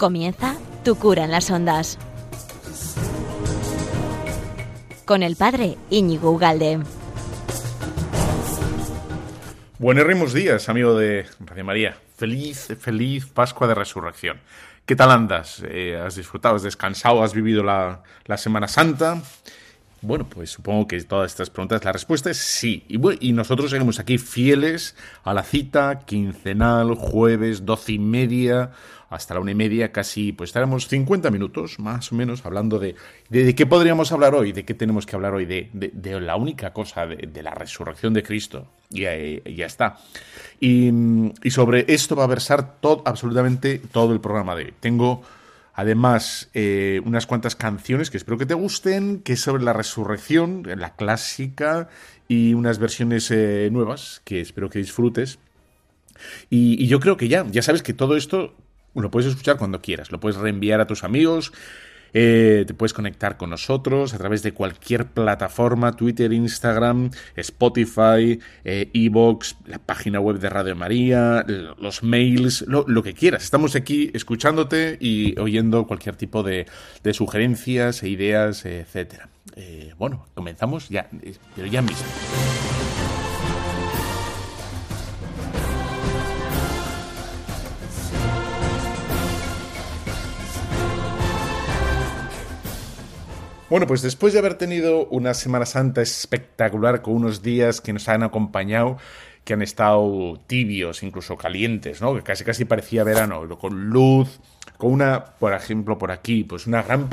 Comienza Tu cura en las ondas. Con el padre Íñigo Ugalde. Buenos días, amigo de María. Feliz, feliz Pascua de Resurrección. ¿Qué tal andas? Eh, ¿Has disfrutado, has descansado, has vivido la, la Semana Santa? Bueno, pues supongo que todas estas preguntas, la respuesta es sí. Y, nosotros seguimos aquí fieles a la cita quincenal, jueves, doce y media, hasta la una y media, casi, pues estaremos 50 minutos, más o menos, hablando de, de, qué podríamos hablar hoy, de qué tenemos que hablar hoy, de, de, la única cosa, de, la resurrección de Cristo. Y ya está. Y, y, sobre esto va a versar todo, absolutamente todo el programa de hoy. Tengo Además, eh, unas cuantas canciones que espero que te gusten, que es sobre la resurrección, la clásica, y unas versiones eh, nuevas que espero que disfrutes. Y, y, yo creo que ya, ya sabes que todo esto lo puedes escuchar cuando quieras, lo puedes reenviar a tus amigos, eh, te puedes conectar con nosotros a través de cualquier plataforma, Twitter, Instagram, Spotify, eh, Evox, la página web de Radio María, los mails, lo, que quieras. Estamos aquí escuchándote y oyendo cualquier tipo de, sugerencias e ideas, etcétera. Eh, bueno, comenzamos ya, pero ya mismo. Bueno, pues después de haber tenido una Semana Santa espectacular con unos días que nos han acompañado, que han estado tibios, incluso calientes, ¿no? Que casi casi parecía verano, con luz, con una, por ejemplo, por aquí, pues una gran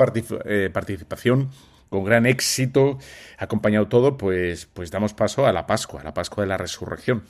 eh, participación con gran éxito, acompañado todo, pues, pues damos paso a la Pascua, a la Pascua de la Resurrección.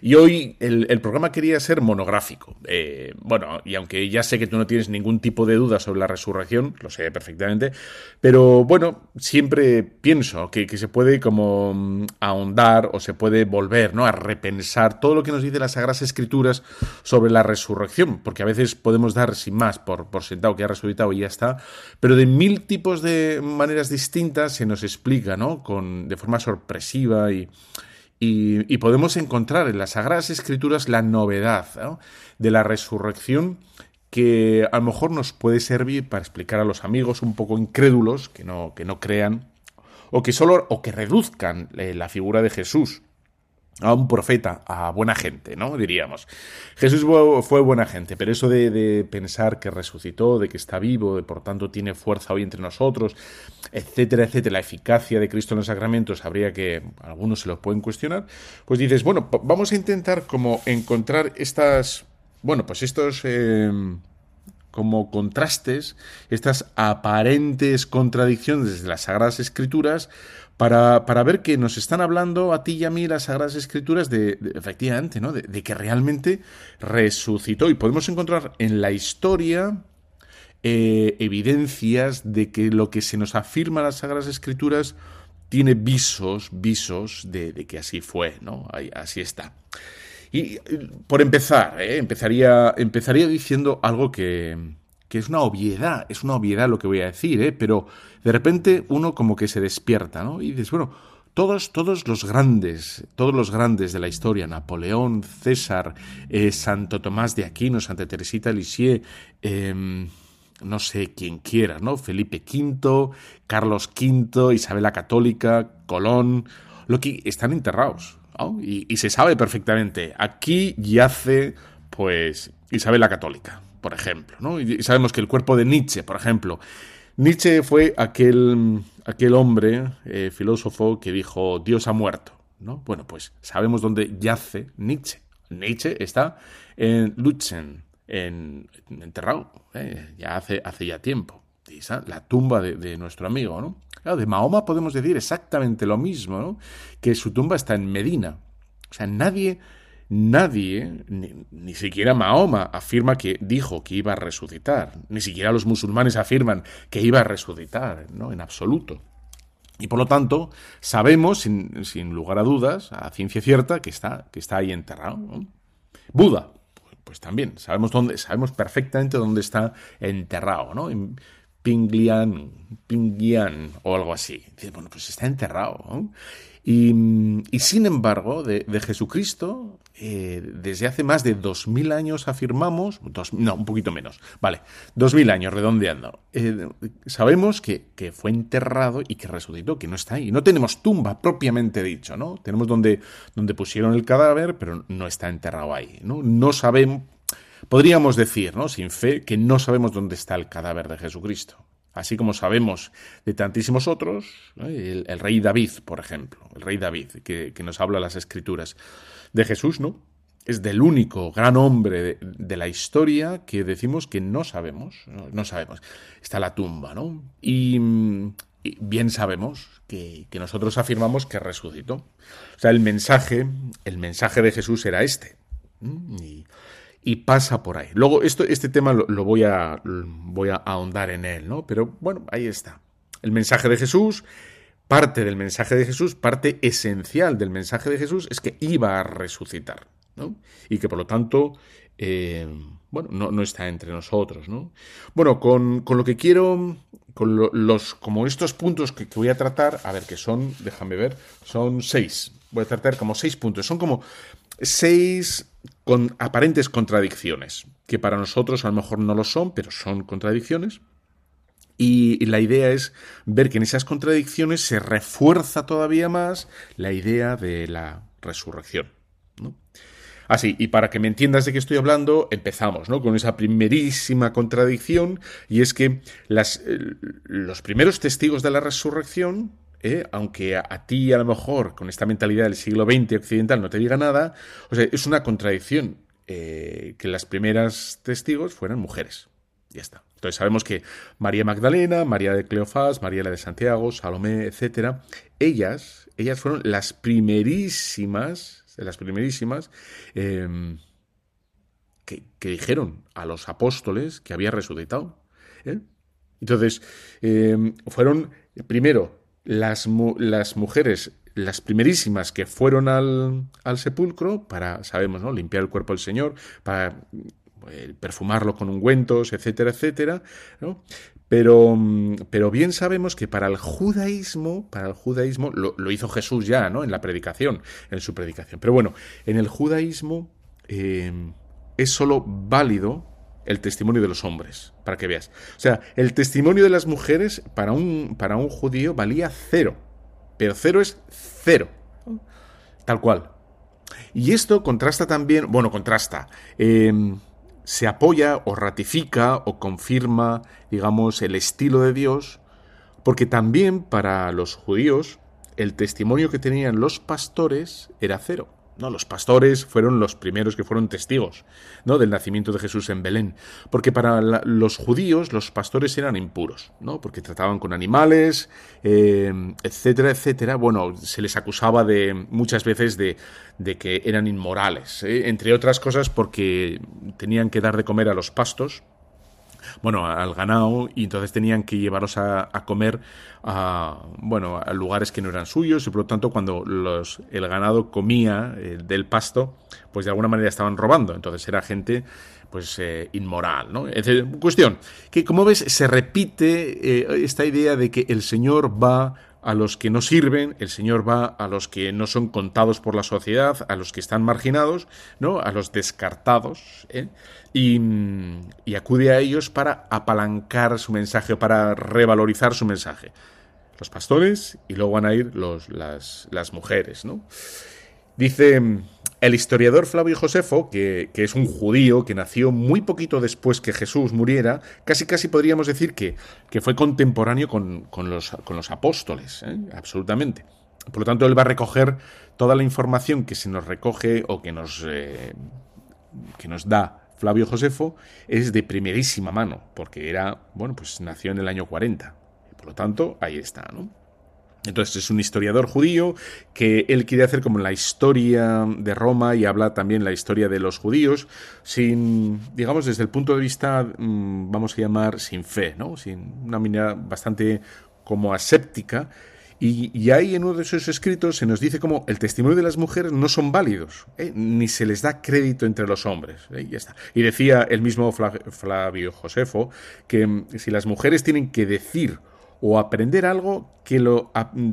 Y hoy el, programa quería ser monográfico. Eh, bueno, y aunque ya sé que tú no tienes ningún tipo de duda sobre la resurrección, lo sé perfectamente, pero bueno, siempre pienso que, se puede como mm, ahondar o se puede volver ¿no? a repensar todo lo que nos dice las Sagradas Escrituras sobre la resurrección, porque a veces podemos dar sin más por, por sentado que ha resucitado y ya está, pero de mil tipos de maneras distintas se nos explica, ¿no? Con, de forma sorpresiva y y, podemos encontrar en las Sagradas Escrituras la novedad de la resurrección que a lo mejor nos puede servir para explicar a los amigos un poco incrédulos que no, que no crean o que solo o que reduzcan eh, la figura de Jesús a un profeta, a buena gente, ¿no? Diríamos. Jesús fue buena gente, pero eso de, pensar que resucitó, de que está vivo, de por tanto tiene fuerza hoy entre nosotros, etcétera, etcétera, la eficacia de Cristo en los sacramentos, habría que, algunos se lo pueden cuestionar, pues dices, bueno, vamos a intentar como encontrar estas, bueno, pues estos... Eh, como contrastes, estas aparentes contradicciones de las Sagradas Escrituras, para, para, ver que nos están hablando a ti y a mí las Sagradas Escrituras de, efectivamente, ¿no? De, que realmente resucitó. Y podemos encontrar en la historia eh, evidencias de que lo que se nos afirma en las Sagradas Escrituras tiene visos, visos de, que así fue, ¿no? así está. Y por empezar, ¿eh? empezaría, empezaría diciendo algo que, que es una obviedad, es una obviedad lo que voy a decir, ¿eh? pero de repente uno como que se despierta, ¿no? Y dices, bueno, todos, todos los grandes, todos los grandes de la historia, Napoleón, César, eh, Santo Tomás de Aquino, Santa Teresita Lisieux, em, no sé quién quiera, ¿no? Felipe V, Carlos V, Isabel la Católica, Colón, lo que están enterrados, ¿no? y, y se sabe perfectamente, aquí yace, pues, Isabel la Católica, por ejemplo, ¿no? Y sabemos que el cuerpo de Nietzsche, por ejemplo, Nietzsche fue aquel, aquel hombre, eh, filósofo, que dijo Dios ha muerto, ¿no? Bueno, pues sabemos dónde yace Nietzsche. Nietzsche está en Lutzen, en, enterrado, ¿eh? ya hace, hace ya tiempo. Esa, la tumba de, nuestro amigo, ¿no? Claro, de Mahoma podemos decir exactamente lo mismo, ¿no? Que su tumba está en Medina. O sea, nadie Nadie, ni, siquiera Mahoma, afirma que dijo que iba a resucitar. Ni siquiera los musulmanes afirman que iba a resucitar, ¿no? En absoluto. Y por lo tanto, sabemos, sin, lugar a dudas, a ciencia cierta, que está, que está ahí enterrado. Buda, pues también, sabemos dónde, sabemos perfectamente dónde está enterrado, ¿no? Pinglian, Pinglian o algo así. Dice, bueno, pues está enterrado. Y, sin embargo, de, Jesucristo, eh, desde hace más de dos mil años afirmamos, no, un poquito menos, vale, dos mil años redondeando, eh, sabemos que, fue enterrado y que resucitó, que no está ahí. No tenemos tumba propiamente dicho, ¿no? Tenemos donde, donde pusieron el cadáver, pero no está enterrado ahí, ¿no? No sabemos, podríamos decir, ¿no? Sin fe, que no sabemos dónde está el cadáver de Jesucristo así como sabemos de tantísimos otros, el, rey David, por ejemplo, el rey David, que, nos habla las escrituras de Jesús, ¿no? Es del único gran hombre de, la historia que decimos que no sabemos, no, sabemos. Está la tumba, ¿no? Y, bien sabemos que, nosotros afirmamos que resucitó. O sea, el mensaje, el mensaje de Jesús era este. Y, y pasa por ahí. Luego, esto, este tema lo, voy, a, voy a ahondar en él, ¿no? Pero bueno, ahí está. El mensaje de Jesús, parte del mensaje de Jesús, parte esencial del mensaje de Jesús es que iba a resucitar, ¿no? Y que por lo tanto, eh, bueno, no, está entre nosotros, ¿no? Bueno, con, lo que quiero, con los, como estos puntos que, que voy a tratar, a ver, que son, déjame ver, son seis. Voy a tratar como seis puntos. Son como seis con aparentes contradicciones, que para nosotros a lo mejor no lo son, pero son contradicciones. Y la idea es ver que en esas contradicciones se refuerza todavía más la idea de la resurrección. Así, y para que me entiendas de qué estoy hablando, empezamos ¿no? con esa primerísima contradicción, y es que eh, los primeros testigos de la resurrección ¿eh? aunque a, ti a lo mejor con esta mentalidad del siglo XX occidental no te diga nada, o sea, es una contradicción eh, que las primeras testigos fueran mujeres. Ya está. Entonces sabemos que María Magdalena, María de Cleofás, María la de Santiago, Salomé, etcétera, ellas, ellas fueron las primerísimas, las primerísimas em, que, dijeron a los apóstoles que había resucitado. ¿eh? Entonces, em, fueron primero las, las mujeres, las primerísimas que fueron al, al, sepulcro para, sabemos, ¿no? Limpiar el cuerpo del Señor, para eh, perfumarlo con ungüentos, etcétera, etcétera, ¿no? Pero, pero, bien sabemos que para el judaísmo, para el judaísmo, lo, hizo Jesús ya, ¿no? En la predicación, en su predicación. Pero bueno, en el judaísmo eh, es sólo válido el testimonio de los hombres, para que veas. O sea, el testimonio de las mujeres para un, para un judío valía cero, pero cero es cero, tal cual. Y esto contrasta también, bueno, contrasta, em, se apoya o ratifica o confirma, digamos, el estilo de Dios, porque también para los judíos el testimonio que tenían los pastores era cero. No, los pastores fueron los primeros que fueron testigos ¿no? del nacimiento de Jesús en Belén. Porque para los judíos los pastores eran impuros, ¿no? porque trataban con animales, eh, etcétera, etcétera. Bueno, se les acusaba de muchas veces de, que eran inmorales, ¿eh? entre otras cosas porque tenían que dar de comer a los pastos bueno, al ganado y entonces tenían que llevarlos a, comer a, bueno, a lugares que no eran suyos y por lo tanto cuando los, el ganado comía eh, del pasto, pues de alguna manera estaban robando. Entonces era gente pues eh, inmoral, ¿no? cuestión, que como ves se repite eh, esta idea de que el Señor va a los que no sirven, el Señor va a los que no son contados por la sociedad, a los que están marginados, ¿no? A los descartados, ¿eh? y, acude a ellos para apalancar su mensaje, para revalorizar su mensaje. Los pastores y luego van a ir los, las, las mujeres, ¿no? Dice el historiador Flavio Josefo, que, es un judío que nació muy poquito después que Jesús muriera, casi casi podríamos decir que, que fue contemporáneo con, los, con los, apóstoles, ¿eh? absolutamente. Por lo tanto, él va a recoger toda la información que se nos recoge o que nos, eh, que nos da Flavio Josefo, es de primerísima mano, porque era, bueno, pues nació en el año 40. Por lo tanto, ahí está, ¿no? Entonces es un historiador judío que él quiere hacer como la historia de Roma y habla también la historia de los judíos sin, digamos, desde el punto de vista, mm, vamos a llamar, sin fe, ¿no? Sin una mirada bastante como aséptica Y, ahí en uno de esos escritos se nos dice como el testimonio de las mujeres no son válidos, ¿eh? ni se les da crédito entre los hombres. ¿eh? Y, ya está. y decía el mismo Flavio Josefo que mm, si las mujeres tienen que decir o aprender algo, que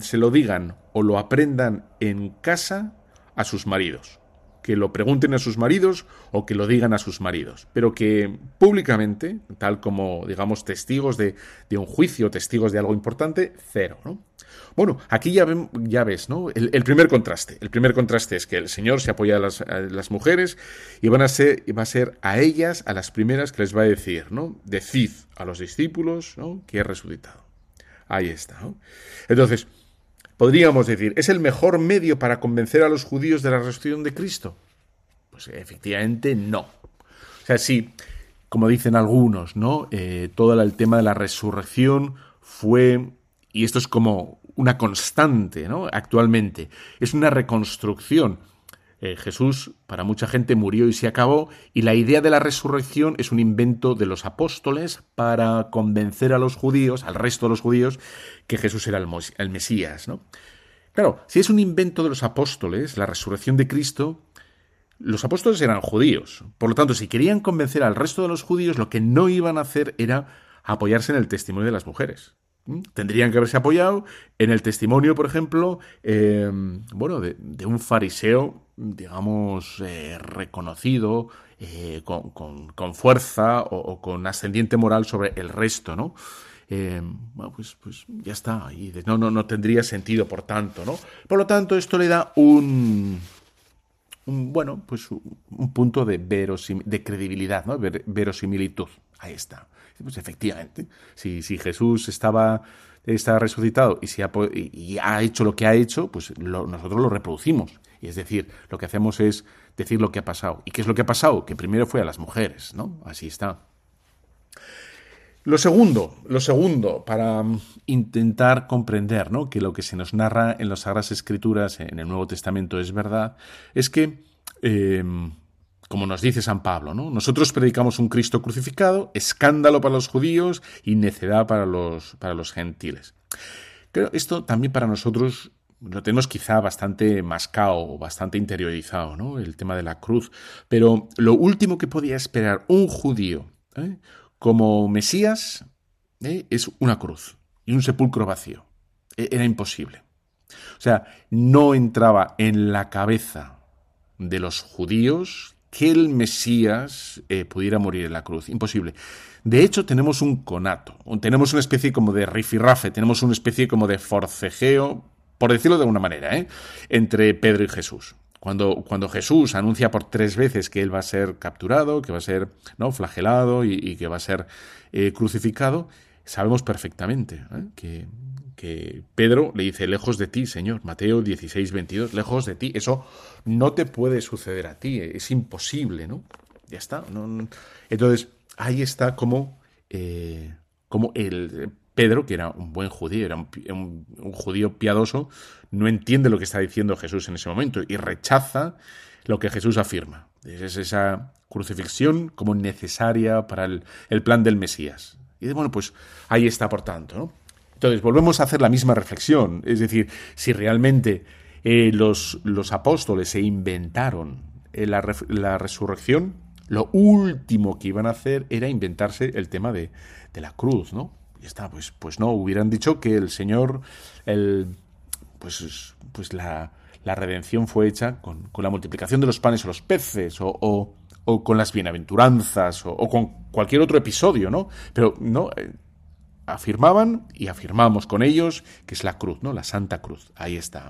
se lo digan o lo aprendan en casa a sus maridos que lo pregunten a sus maridos o que lo digan a sus maridos, pero que públicamente, tal como, digamos, testigos de, un juicio, testigos de algo importante, cero, ¿no? Bueno, aquí ya, ves, ¿no? El, primer contraste. El primer contraste es que el Señor se apoya a las, mujeres y van a ser, va a ser a ellas, a las primeras, que les va a decir, ¿no? Decid a los discípulos. Que he resucitado. Ahí está, ¿no? Entonces, Podríamos decir, ¿es el mejor medio para convencer a los judíos de la resurrección de Cristo? Pues efectivamente no. O sea, sí, como dicen algunos, ¿no? Eh, todo el tema de la resurrección fue, y esto es como una constante, ¿no? Actualmente, es una reconstrucción eh, Jesús para mucha gente murió y se acabó, y la idea de la resurrección es un invento de los apóstoles para convencer a los judíos, al resto de los judíos, que Jesús era el, Mesías. ¿no? Claro, si es un invento de los apóstoles, la resurrección de Cristo, los apóstoles eran judíos. Por lo tanto, si querían convencer al resto de los judíos, lo que no iban a hacer era apoyarse en el testimonio de las mujeres. Tendrían que haberse apoyado en el testimonio, por ejemplo, eh, bueno, de, un fariseo, digamos, eh, reconocido, eh, con, fuerza o, con ascendiente moral sobre el resto, ¿no? bueno, pues, pues ya está. Y no, no, no tendría sentido, por tanto, ¿no? Por lo tanto, esto le da un, un bueno, pues un punto de, de credibilidad, ¿no? verosimilitud. Ahí está. Pues efectivamente, si, si Jesús estaba resucitado y, si ha, y ha hecho lo que ha hecho, pues nosotros lo reproducimos. Y es decir, lo que hacemos es decir lo que ha pasado. ¿Y qué es lo que ha pasado? Que primero fue a las mujeres, ¿no? Así está. Lo segundo, lo segundo, para intentar comprender ¿no? que lo que se nos narra en las Sagradas Escrituras, en el Nuevo Testamento, es verdad, es que eh, como nos dice San Pablo, ¿no? Nosotros predicamos un Cristo crucificado, escándalo para los judíos y necedad para los, para los gentiles. Pero esto también para nosotros lo tenemos quizá bastante mascado, bastante interiorizado, ¿no? El tema de la cruz. Pero lo último que podía esperar un judío ¿eh? Como Mesías ¿eh? es una cruz y un sepulcro vacío. E, era imposible. O sea, no entraba en la cabeza de los judíos que el Mesías eh, pudiera morir en la cruz. Imposible. De hecho, tenemos un conato, tenemos una especie como de rifirrafe, tenemos una especie como de forcejeo, por decirlo de alguna manera, ¿eh? entre Pedro y Jesús. Cuando, cuando, Jesús anuncia por tres veces que él va a ser capturado, que va a ser ¿no? flagelado y, que va a ser eh, crucificado, sabemos perfectamente que, que Pedro le dice, lejos de ti, Señor, Mateo 16, 22, lejos de ti, eso no te puede suceder a ti, es imposible, ¿no? Ya está. Entonces, ahí está como, eh, como el Pedro, que era un buen judío, era un, judío piadoso, no entiende lo que está diciendo Jesús en ese momento y rechaza lo que Jesús afirma. Es esa crucifixión como necesaria para el, plan del Mesías. Y bueno, pues ahí está, por tanto, ¿no? Entonces, volvemos a hacer la misma reflexión. Es decir, si realmente eh, los, los, apóstoles se inventaron eh, la, la, resurrección, lo último que iban a hacer era inventarse el tema de, de la cruz, ¿no? Está, pues, pues no, hubieran dicho que el Señor, el, pues, pues la, la redención fue hecha con, con, la multiplicación de los panes o los peces, o, o, con las bienaventuranzas, o, o, con cualquier otro episodio, ¿no? Pero no, eh, afirmaban y afirmamos con ellos que es la cruz, ¿no? La Santa Cruz. Ahí está.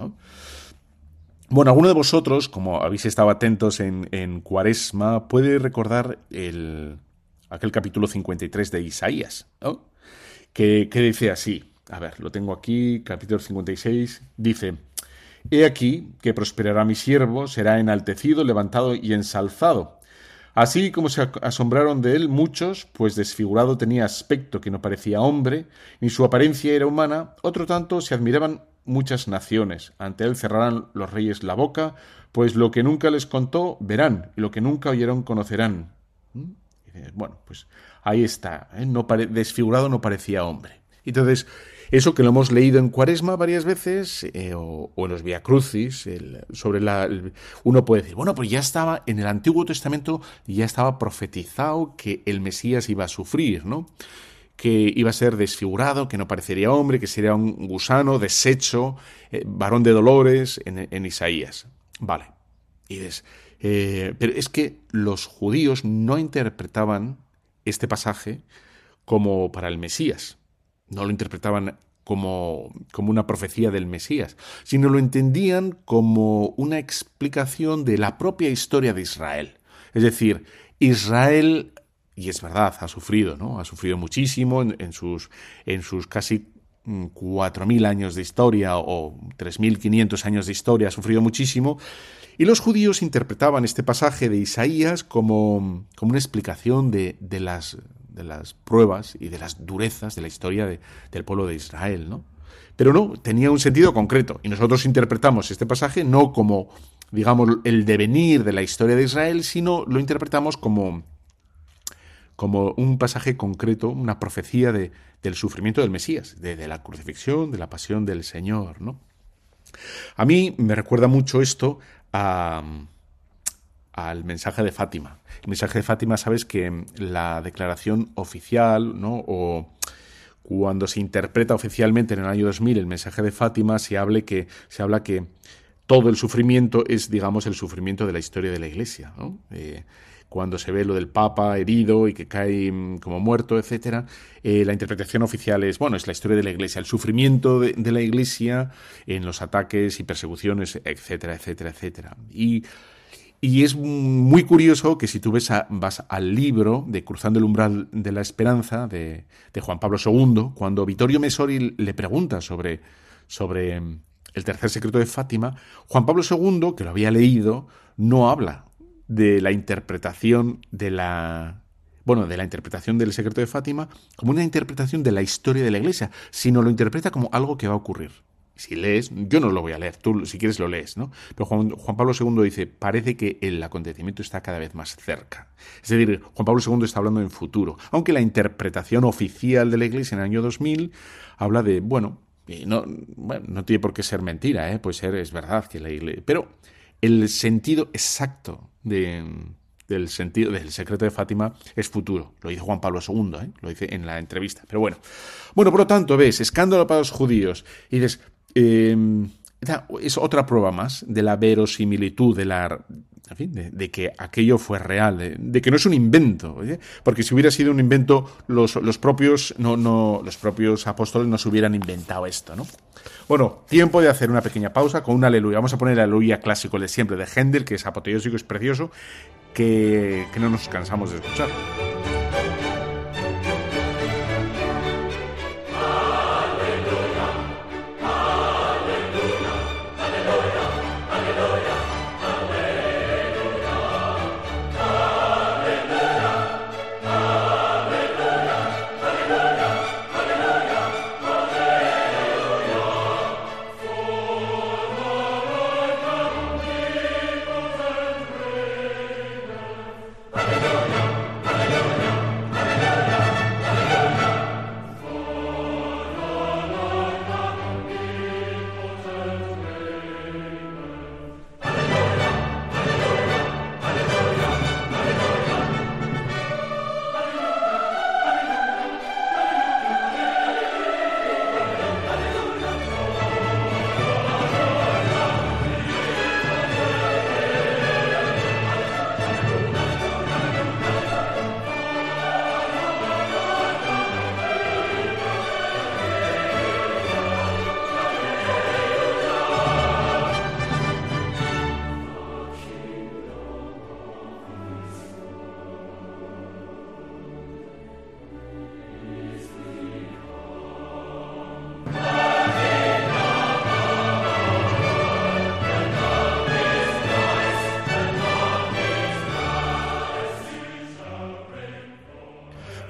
Bueno, alguno de vosotros, como habéis estado atentos en, en Cuaresma, puede recordar el, aquel capítulo 53 de Isaías, ¿no? Que, dice así. A ver, lo tengo aquí, capítulo 56. Dice, He aquí que prosperará mi siervo, será enaltecido, levantado y ensalzado Así como se asombraron de él muchos, pues desfigurado tenía aspecto que no parecía hombre, ni su apariencia era humana, otro tanto se admiraban muchas naciones. Ante él cerrarán los reyes la boca, pues lo que nunca les contó verán, y lo que nunca oyeron conocerán. ¿Mm? Bueno, pues ahí está, ¿eh? no desfigurado no parecía hombre. Entonces, Eso que lo hemos leído en Cuaresma varias veces, eh, o, en los Via Crucis, sobre la, uno puede decir, bueno, pues ya estaba en el Antiguo Testamento, ya estaba profetizado que el Mesías iba a sufrir, ¿no? que iba a ser desfigurado, que no parecería hombre, que sería un gusano, deshecho, eh, varón de dolores en, Isaías. Vale. Y eh, pero es que los judíos no interpretaban este pasaje como para el Mesías. No lo interpretaban como, como una profecía del Mesías, sino lo entendían como una explicación de la propia historia de Israel. Es decir, Israel y es verdad, ha sufrido, ¿no? Ha sufrido muchísimo en, sus, en sus casi 4.000 mm, años de historia o 3.500 años de historia, ha sufrido muchísimo. Y los judíos interpretaban este pasaje de Isaías como, como una explicación de, de, las, de las pruebas y de las durezas de la historia del pueblo de Israel, ¿no? Pero no, tenía un sentido concreto. Y nosotros interpretamos este pasaje no como, digamos, el devenir de la historia de Israel, sino lo interpretamos como como un pasaje concreto, una profecía de, del sufrimiento del Mesías, de, la crucifixión, de la pasión del Señor. ¿no? A mí me recuerda mucho esto al mensaje de Fátima. El mensaje de Fátima, sabes que la declaración oficial, ¿no? O cuando se interpreta oficialmente en el año 2000 el mensaje de Fátima, se, que, se habla que todo el sufrimiento es, digamos, el sufrimiento de la historia de la Iglesia. ¿no? Eh, cuando se ve lo del Papa herido y que cae mm, como muerto, etcétera, eh, la interpretación oficial es, bueno, es la historia de la Iglesia, el sufrimiento de, la Iglesia en los ataques y persecuciones, etcétera, etcétera, etcétera. Y, es muy curioso que si tú ves vas al libro de Cruzando el umbral de la esperanza de, Juan Pablo II, cuando Vittorio Mesori le pregunta sobre, sobre mm, el tercer secreto de Fátima, Juan Pablo II, que lo había leído, no habla de la interpretación de la bueno, de la interpretación del secreto de Fátima como una interpretación de la historia de la Iglesia, sino lo interpreta como algo que va a ocurrir. Si lees, yo no lo voy a leer, tú si quieres lo lees, ¿no? Pero Juan, Pablo II dice, parece que el acontecimiento está cada vez más cerca. Es decir, Juan Pablo II está hablando en futuro, aunque la interpretación oficial de la Iglesia en el año 2000 habla de, bueno, no, bueno, no tiene por qué ser mentira, ¿eh? puede ser, es verdad que la Iglesia... Pero el sentido exacto del sentido del secreto de Fátima es futuro. Lo dice Juan Pablo II, ¿eh? lo dice en la entrevista. Pero bueno, bueno, por lo tanto, ves, escándalo para los judíos. Y dices, em, es otra prueba más de la verosimilitud, de la de, que aquello fue real, de, que no es un invento, porque si hubiera sido un invento, los, los, propios, no, no, los propios apóstoles no se hubieran inventado esto, ¿no? Bueno, tiempo de hacer una pequeña pausa con un aleluya. Vamos a poner el aleluya clásico de siempre de Händel, que es apoteósico, es precioso, que, que no nos cansamos de escuchar.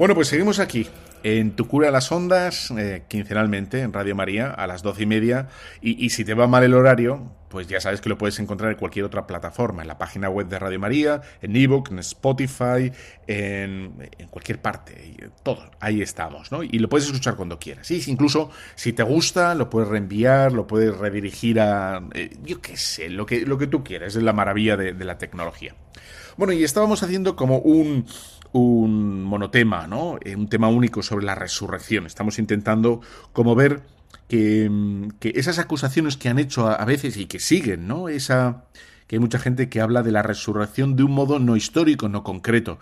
Bueno, pues seguimos aquí, en Tu Cura las Ondas, eh, quincenalmente, en Radio María, a las doce y media. Y, si te va mal el horario, pues ya sabes que lo puedes encontrar en cualquier otra plataforma, en la página web de Radio María, en ebook, en Spotify, en, cualquier parte, todo, ahí estamos, ¿no? Y lo puedes escuchar cuando quieras. Sí, incluso si te gusta, lo puedes reenviar, lo puedes redirigir a, eh, yo qué sé, lo que, lo que tú quieras, es la maravilla de la tecnología. Bueno, y estábamos haciendo como un, un monotema, ¿no? Eh, un tema único sobre la resurrección. Estamos intentando como ver que, esas acusaciones que han hecho a, veces y que siguen, ¿no? Esa que hay mucha gente que habla de la resurrección de un modo no histórico, no concreto.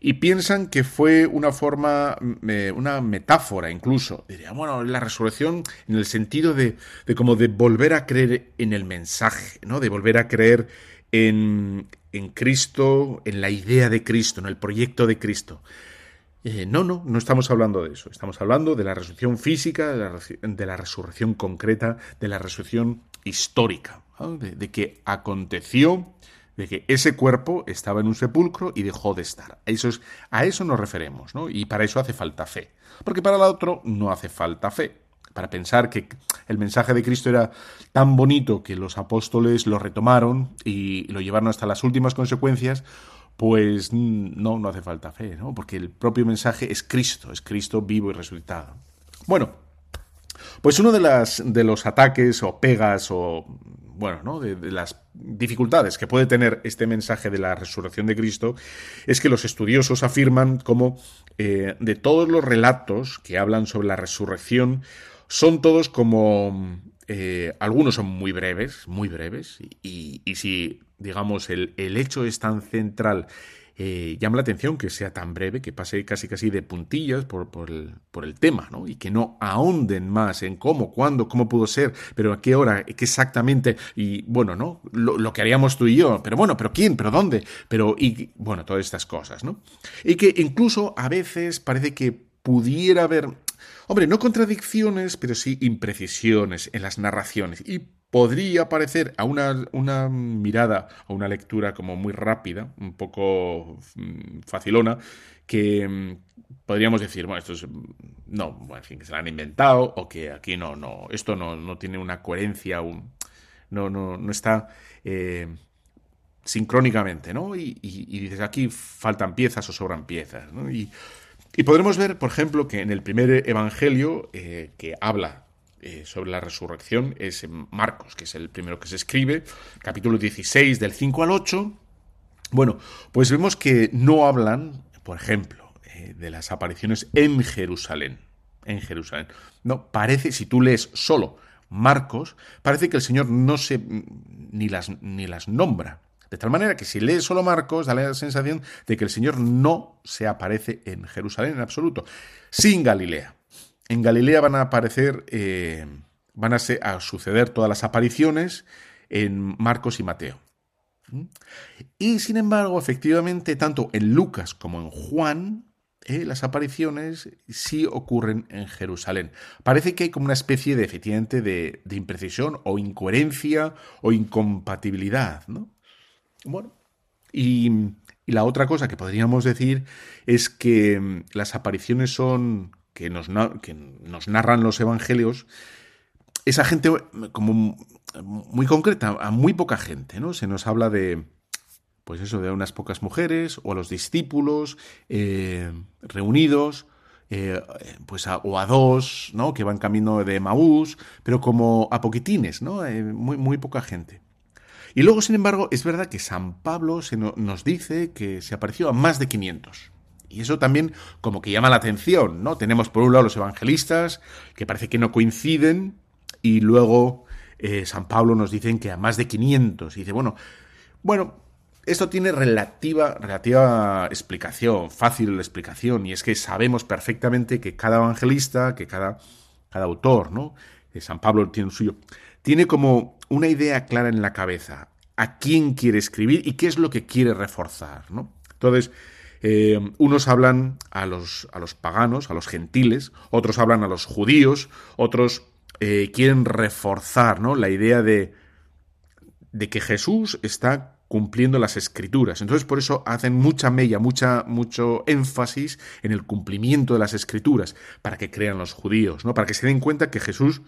Y piensan que fue una forma, mm, eh, una metáfora incluso. Diría, bueno, la resurrección en el sentido de, de como de volver a creer en el mensaje, ¿no? De volver a creer en, Cristo, en la idea de Cristo, en el proyecto de Cristo. Eh, no, no, no estamos hablando de eso. Estamos hablando de la resurrección física, de la, resurrección concreta, de la resurrección histórica, de, que aconteció, de que ese cuerpo estaba en un sepulcro y dejó de estar. Eso es, a eso nos referemos, ¿no? Y para eso hace falta fe. Porque para el otro no hace falta fe para pensar que el mensaje de Cristo era tan bonito que los apóstoles lo retomaron y lo llevaron hasta las últimas consecuencias, pues no, no hace falta fe, ¿no? Porque el propio mensaje es Cristo, es Cristo vivo y resucitado. Bueno, pues uno de, las, de los ataques o pegas o, bueno, ¿no? de, las dificultades que puede tener este mensaje de la resurrección de Cristo es que los estudiosos afirman como eh, de todos los relatos que hablan sobre la resurrección, son todos como... Eh, algunos son muy breves, muy breves, y, si, digamos, el, hecho es tan central, eh, llama la atención que sea tan breve, que pase casi casi de puntillas por, el, tema, ¿no? Y que no ahonden más en cómo, cuándo, cómo pudo ser, pero a qué hora, qué exactamente, y bueno, ¿no? Lo, lo, que haríamos tú y yo, pero bueno, pero quién, pero dónde, pero, y bueno, todas estas cosas, ¿no? Y que incluso a veces parece que pudiera haber Hombre, no contradicciones, pero sí imprecisiones en las narraciones. Y podría parecer a una, una mirada, a una lectura como muy rápida, un poco mm, facilona, que mm, podríamos decir, bueno, esto es, mm, no, en fin, que se lo han inventado o que aquí no, no, esto no, no tiene una coherencia, un, no, no, no está eh, sincrónicamente, ¿no? Y, y, dices, aquí faltan piezas o sobran piezas, ¿no? Y y podremos ver, por ejemplo, que en el primer evangelio eh, que habla eh, sobre la resurrección es Marcos, que es el primero que se escribe, capítulo 16 del 5 al 8. Bueno, pues vemos que no hablan, por ejemplo, eh, de las apariciones en Jerusalén. En Jerusalén. No, parece, si tú lees solo Marcos, parece que el Señor no se ni las, ni las nombra. De tal manera que si lees solo Marcos, da la sensación de que el Señor no se aparece en Jerusalén en absoluto, sin Galilea. En Galilea van a aparecer, eh, van a, suceder todas las apariciones en Marcos y Mateo. ¿Mm? Y sin embargo, efectivamente, tanto en Lucas como en Juan, eh, las apariciones sí ocurren en Jerusalén. Parece que hay como una especie de, efectivamente, de, de imprecisión o incoherencia o incompatibilidad, ¿no? Bueno, y, la otra cosa que podríamos decir es que mm, las apariciones son que nos, narran los evangelios, esa gente mm, como muy concreta, a muy poca gente, ¿no? Se nos habla de, pues eso, de unas pocas mujeres o a los discípulos eh, reunidos, eh, pues o a dos, ¿no? Que van camino de Maús, pero como a poquitines, ¿no? Eh, muy, muy poca gente. Y luego, sin embargo, es verdad que San Pablo se nos dice que se apareció a más de 500. Y eso también como que llama la atención, ¿no? Tenemos por un lado los evangelistas, que parece que no coinciden, y luego eh, San Pablo nos dice que a más de 500. Y dice, bueno, bueno, esto tiene relativa, relativa explicación, fácil explicación, y es que sabemos perfectamente que cada evangelista, que cada, cada autor, ¿no? Eh, San Pablo tiene el suyo, tiene como una idea clara en la cabeza, a quién quiere escribir y qué es lo que quiere reforzar, ¿no? Entonces, eh, unos hablan a los, a los paganos, a los gentiles, otros hablan a los judíos, otros eh, quieren reforzar ¿no? la idea de de que Jesús está cumpliendo las escrituras. Entonces por eso hacen mucha mella, mucha, mucho énfasis en el cumplimiento de las escrituras, para que crean los judíos, ¿no? Para que se den cuenta que Jesús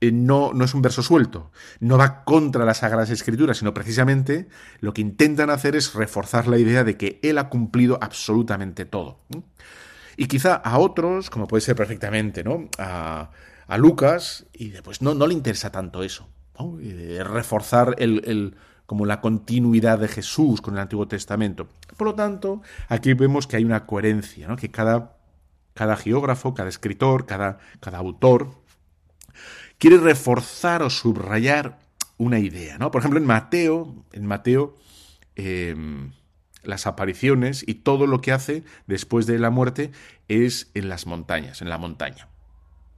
no, no es un verso suelto, no va contra las Sagradas Escrituras, sino precisamente lo que intentan hacer es reforzar la idea de que Él ha cumplido absolutamente todo. Y quizá a otros, como puede ser perfectamente, ¿no? A, a Lucas, y después no, no le interesa tanto eso. Reforzar el, como la continuidad de Jesús con el Antiguo Testamento. Por lo tanto, aquí vemos que hay una coherencia, ¿no? que cada, cada geógrafo, cada escritor, cada, cada autor quiere reforzar o subrayar una idea. ¿no? Por ejemplo, en Mateo, en Mateo em, las apariciones y todo lo que hace después de la muerte es en las montañas, en la montaña.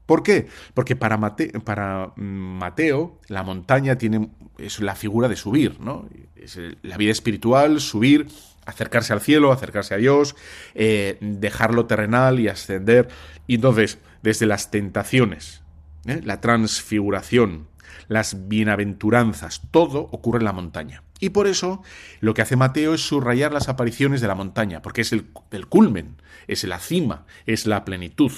¿Por qué? Porque para, mm, Mateo la montaña tiene, es la figura de subir, ¿no? Es la vida espiritual, subir, acercarse al cielo, acercarse a Dios, eh, dejar lo terrenal y ascender. Y entonces, desde las tentaciones, ¿eh? la transfiguración, las bienaventuranzas, todo ocurre en la montaña. Y por eso lo que hace Mateo es subrayar las apariciones de la montaña, porque es el, culmen, es la cima, es la plenitud.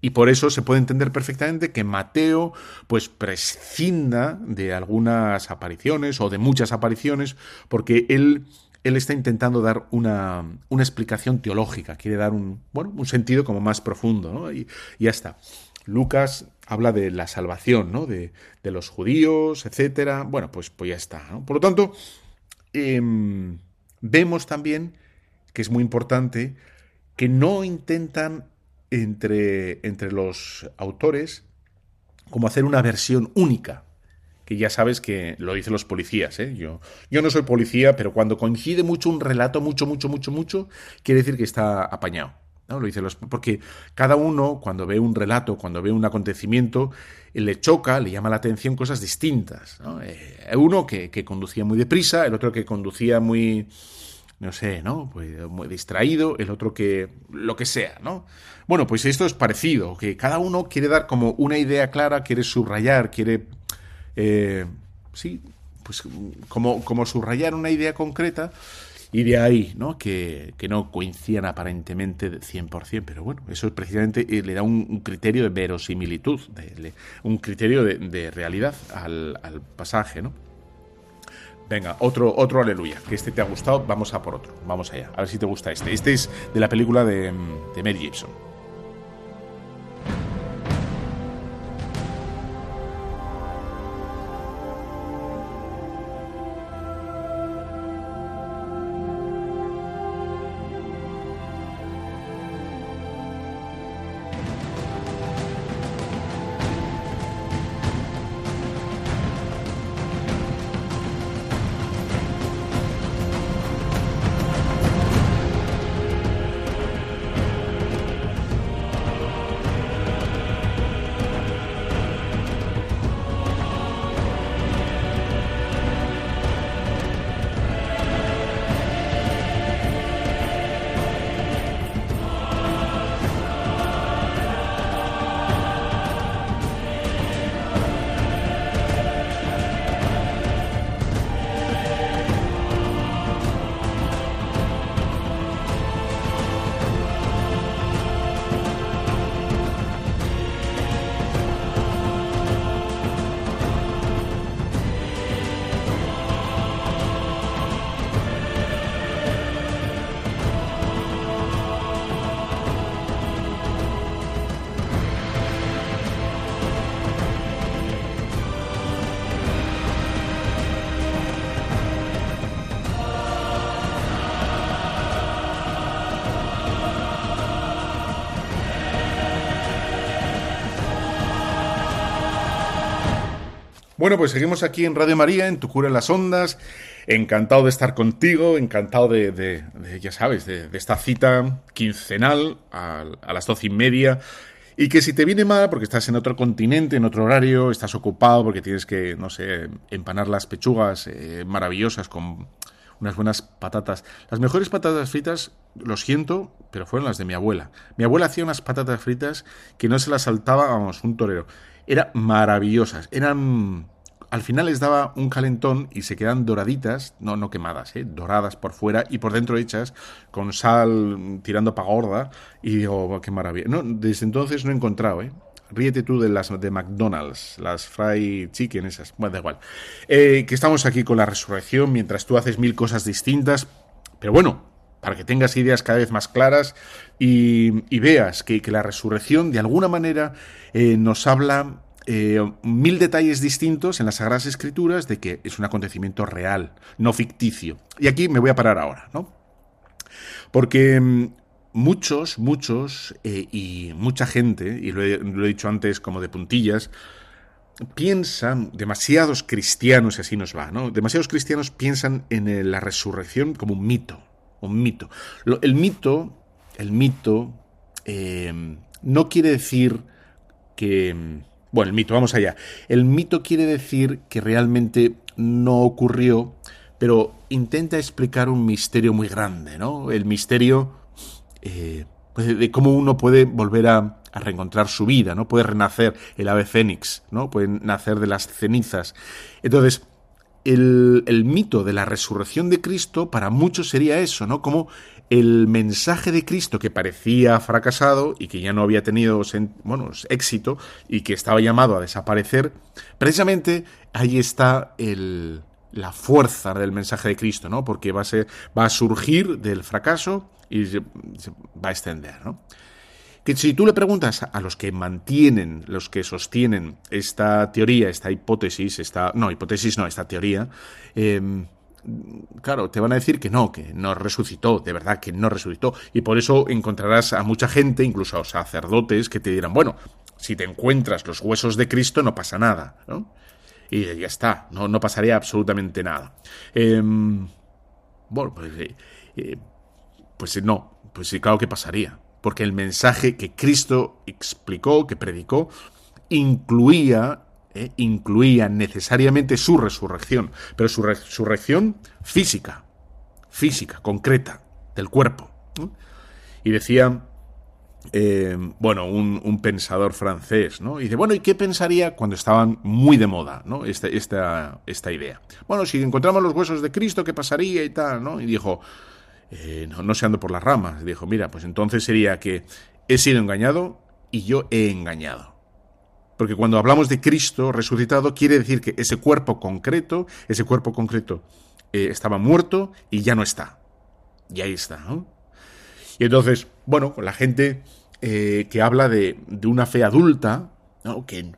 Y por eso se puede entender perfectamente que Mateo pues prescinda de algunas apariciones o de muchas apariciones porque él, él está intentando dar una, una, explicación teológica, quiere dar un, bueno, un sentido como más profundo, ¿no? Y, ya está. Lucas habla de la salvación, ¿no? De, los judíos, etcétera. Bueno, pues, pues ya está. Por lo tanto, em, vemos también que es muy importante que no intentan entre, entre los autores como hacer una versión única que ya sabes que lo dicen los policías, ¿eh? Yo, yo no soy policía, pero cuando coincide mucho un relato, mucho, mucho, mucho, mucho, quiere decir que está apañado. ¿No? Lo dicen los, porque cada uno, cuando ve un relato, cuando ve un acontecimiento, le choca, le llama la atención cosas distintas. ¿no? Eh, uno que, que conducía muy deprisa, el otro que conducía muy, no sé, ¿no? Pues muy distraído, el otro que lo que sea, ¿no? Bueno, pues esto es parecido, que cada uno quiere dar como una idea clara, quiere subrayar, quiere, eh, sí, pues como, como subrayar una idea concreta y de ahí, ¿no? Que, que no coincidan aparentemente 100%, pero bueno, eso es precisamente eh, le da un, criterio de verosimilitud, un criterio de, de realidad al, al pasaje, ¿no? Venga, otro, otro aleluya. Que este te ha gustado, vamos a por otro. Vamos allá. A ver si te gusta este. Este es de la película de, de Gibson. Bueno, pues seguimos aquí en Radio María, en Tu Cura en las Ondas. Encantado de estar contigo, encantado de, ya sabes, de, esta cita quincenal a, las doce y media. Y que si te viene mal, porque estás en otro continente, en otro horario, estás ocupado porque tienes que, no sé, empanar las pechugas eh, maravillosas con unas buenas patatas. Las mejores patatas fritas, lo siento, pero fueron las de mi abuela. Mi abuela hacía unas patatas fritas que no se las saltaba, vamos, un torero. Eran maravillosas, eran al final les daba un calentón y se quedan doraditas, no, no quemadas, ¿eh? doradas por fuera y por dentro hechas con sal tirando para gorda. Y digo, qué maravilla. No, desde entonces no he encontrado, ¿eh? Ríete tú de las de McDonald's, las fry chicken esas. Bueno, da igual. Eh, que estamos aquí con la resurrección mientras tú haces mil cosas distintas. Pero bueno, para que tengas ideas cada vez más claras y, veas que, la resurrección de alguna manera eh, nos habla eh, mil detalles distintos en las Sagradas Escrituras de que es un acontecimiento real, no ficticio. Y aquí me voy a parar ahora, ¿no? Porque mm, muchos, muchos eh, y mucha gente, y lo he, dicho antes como de puntillas, piensan, demasiados cristianos, y así nos va, ¿no? Demasiados cristianos piensan en la resurrección como un mito, un mito. el mito, el mito, eh, no quiere decir que... Bueno, el mito, vamos allá. El mito quiere decir que realmente no ocurrió, pero intenta explicar un misterio muy grande, ¿no? El misterio eh, pues, de cómo uno puede volver a, reencontrar su vida, ¿no? Puede renacer el ave fénix, ¿no? Puede nacer de las cenizas. Entonces, el, el, mito de la resurrección de Cristo para muchos sería eso, ¿no? Como el mensaje de Cristo que parecía fracasado y que ya no había tenido bueno, éxito y que estaba llamado a desaparecer, precisamente ahí está el, la fuerza del mensaje de Cristo, ¿no? Porque va a, ser, va a surgir del fracaso y se, va a extender, ¿no? Que si tú le preguntas a los que mantienen, los que sostienen esta teoría, esta hipótesis, esta. No, hipótesis no, esta teoría. Em, claro, te van a decir que no, que no resucitó, de verdad que no resucitó. Y por eso encontrarás a mucha gente, incluso a sacerdotes, que te dirán, bueno, si te encuentras los huesos de Cristo no pasa nada, ¿no? Y ya está, no, no pasaría absolutamente nada. Em, bueno, pues eh, eh, pues no, pues sí, claro que pasaría. Porque el mensaje que Cristo explicó, que predicó, incluía, eh, incluía necesariamente su resurrección, pero su resurrección física, física, concreta, del cuerpo. Y decía, eh, bueno, un, pensador francés, ¿no? Y dice, bueno, ¿y qué pensaría cuando estaban muy de moda, ¿no? Esta, esta, idea. Bueno, si encontramos los huesos de Cristo, ¿qué pasaría y tal, ¿no? Y dijo, eh, no, se ando por las ramas. Dijo, mira, pues entonces sería que he sido engañado y yo he engañado. Porque cuando hablamos de Cristo resucitado, quiere decir que ese cuerpo concreto, ese cuerpo concreto eh, estaba muerto y ya no está. Y ahí está. Y entonces, bueno, la gente eh, que habla de, de, una fe adulta, ¿no? que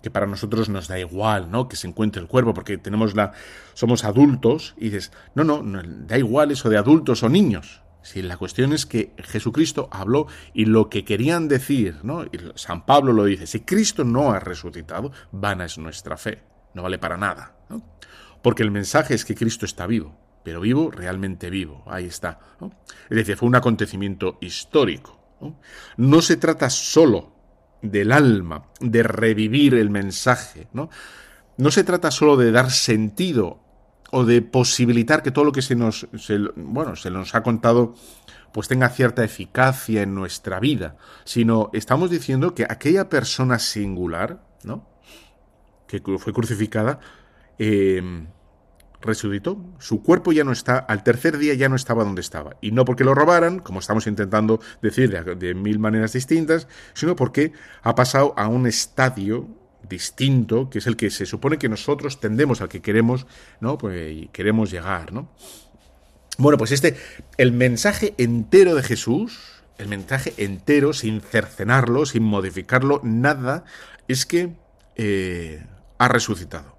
que para nosotros nos da igual, ¿no? Que se encuentre el cuerpo, porque tenemos la, somos adultos, y dices, no, no, da igual eso de adultos o niños. Si la cuestión es que Jesucristo habló y lo que querían decir, ¿no? Y San Pablo lo dice, si Cristo no ha resucitado, vana es nuestra fe, no vale para nada. Porque el mensaje es que Cristo está vivo, pero vivo, realmente vivo, ahí está. Es decir, fue un acontecimiento histórico, ¿no? No se trata solo del alma, de revivir el mensaje, ¿no? No se trata solo de dar sentido o de posibilitar que todo lo que se nos, bueno, se nos ha contado pues tenga cierta eficacia en nuestra vida, sino estamos diciendo que aquella persona singular, ¿no? que fue crucificada, eh, resucitó. Su cuerpo ya no está, al tercer día ya no estaba donde estaba. Y no porque lo robaran, como estamos intentando decir de, mil maneras distintas, sino porque ha pasado a un estadio distinto, que es el que se supone que nosotros tendemos al que queremos, ¿no? Pues queremos llegar, ¿no? Bueno, pues este, el mensaje entero de Jesús, el mensaje entero, sin cercenarlo, sin modificarlo, nada, es que eh, ha resucitado.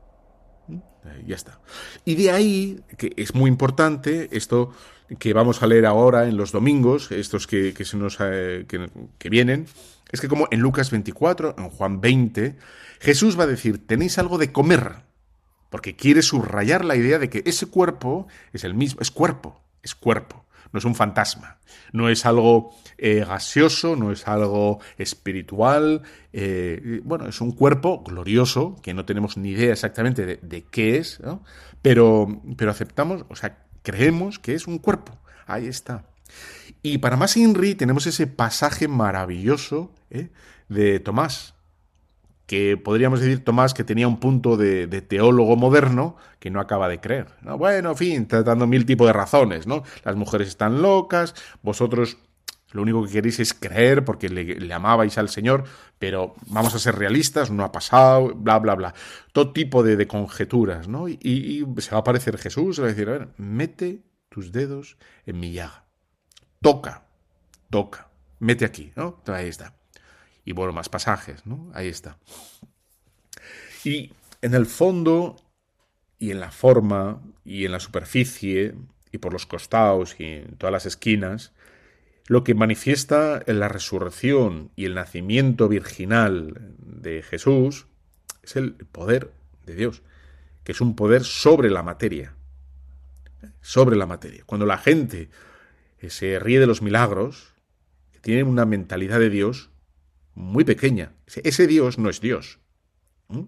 Eh, ya está. Y de ahí, que es muy importante, esto que vamos a leer ahora en los domingos, estos que, se nos, eh, que, vienen, es que como en Lucas 24, en Juan 20, Jesús va a decir, tenéis algo de comer, porque quiere subrayar la idea de que ese cuerpo es el mismo, es cuerpo, es cuerpo no es un fantasma, no es algo eh, gaseoso, no es algo espiritual, eh, bueno, es un cuerpo glorioso, que no tenemos ni idea exactamente de, qué es, pero, pero aceptamos, o sea, creemos que es un cuerpo, ahí está. Y para más Inri tenemos ese pasaje maravilloso ¿eh? de Tomás, que podríamos decir, Tomás, que tenía un punto de, teólogo moderno que no acaba de creer. ¿no? Bueno, en fin, tratando mil tipos de razones, ¿no? Las mujeres están locas, vosotros lo único que queréis es creer porque le, amabais al Señor, pero vamos a ser realistas, no ha pasado, bla, bla, bla. Todo tipo de, conjeturas, ¿no? Y, se va a aparecer Jesús, se va a decir, a ver, mete tus dedos en mi llaga. Toca, toca, mete aquí, ¿no? Ahí está. Y bueno, más pasajes, ¿no? Ahí está. Y en el fondo y en la forma y en la superficie y por los costados y en todas las esquinas, lo que manifiesta en la resurrección y el nacimiento virginal de Jesús es el poder de Dios, que es un poder sobre la materia. Sobre la materia. Cuando la gente se ríe de los milagros, tienen una mentalidad de Dios muy pequeña. Ese Dios no es Dios.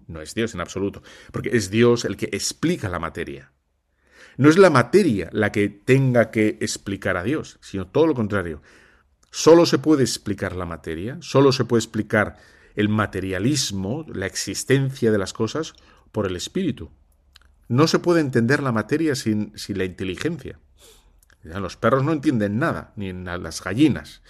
No es Dios en absoluto, porque es Dios el que explica la materia. No es la materia la que tenga que explicar a Dios, sino todo lo contrario. Solo se puede explicar la materia, solo se puede explicar el materialismo, la existencia de las cosas, por el espíritu. No se puede entender la materia sin, sin la inteligencia. Los perros no entienden nada, ni las gallinas,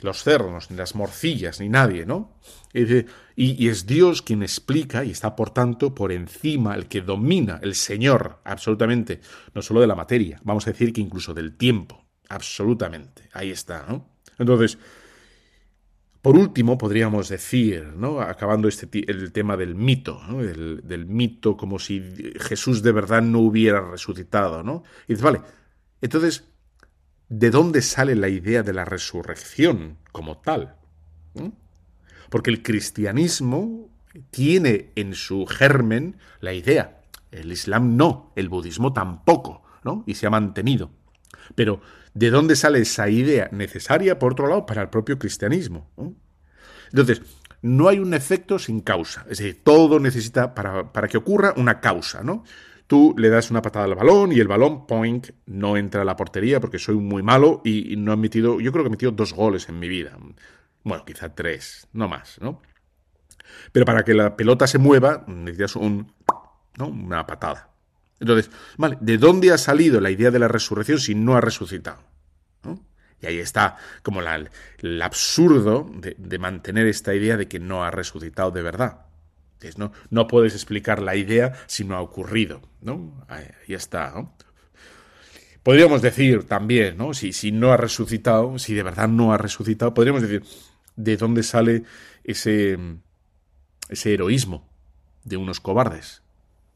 los cerdos, ni las morcillas, ni nadie, ¿no? Y, es Dios quien explica y está, por tanto, por encima, el que domina, el Señor, absolutamente, no solo de la materia, vamos a decir que incluso del tiempo, absolutamente. Ahí está, ¿no? Entonces, por último, podríamos decir, ¿no? acabando este el tema del mito, del, mito como si Jesús de verdad no hubiera resucitado, ¿no? Y dices, vale, entonces, ¿de dónde sale la idea de la resurrección como tal? Porque el cristianismo tiene en su germen la idea, el Islam no, el budismo tampoco, ¿no? Y se ha mantenido. Pero, ¿de dónde sale esa idea necesaria, por otro lado, para el propio cristianismo? Entonces, no hay un efecto sin causa. Es decir, todo necesita, para, para que ocurra, una causa, ¿no? Tú le das una patada al balón y el balón, point, no entra a la portería porque soy muy malo y, no he metido, yo creo que he metido dos goles en mi vida. Bueno, quizá tres, no más, ¿no? Pero para que la pelota se mueva, necesitas un, ¿no? una patada. Entonces, vale, ¿de dónde ha salido la idea de la resurrección si no ha resucitado? Y ahí está como el absurdo de, mantener esta idea de que no ha resucitado de verdad. No, no puedes explicar la idea si no ha ocurrido, ¿no? Ahí, está, ¿no? Podríamos decir también, ¿no? Si, si no ha resucitado, si de verdad no ha resucitado, podríamos decir de dónde sale ese, ese heroísmo de unos cobardes,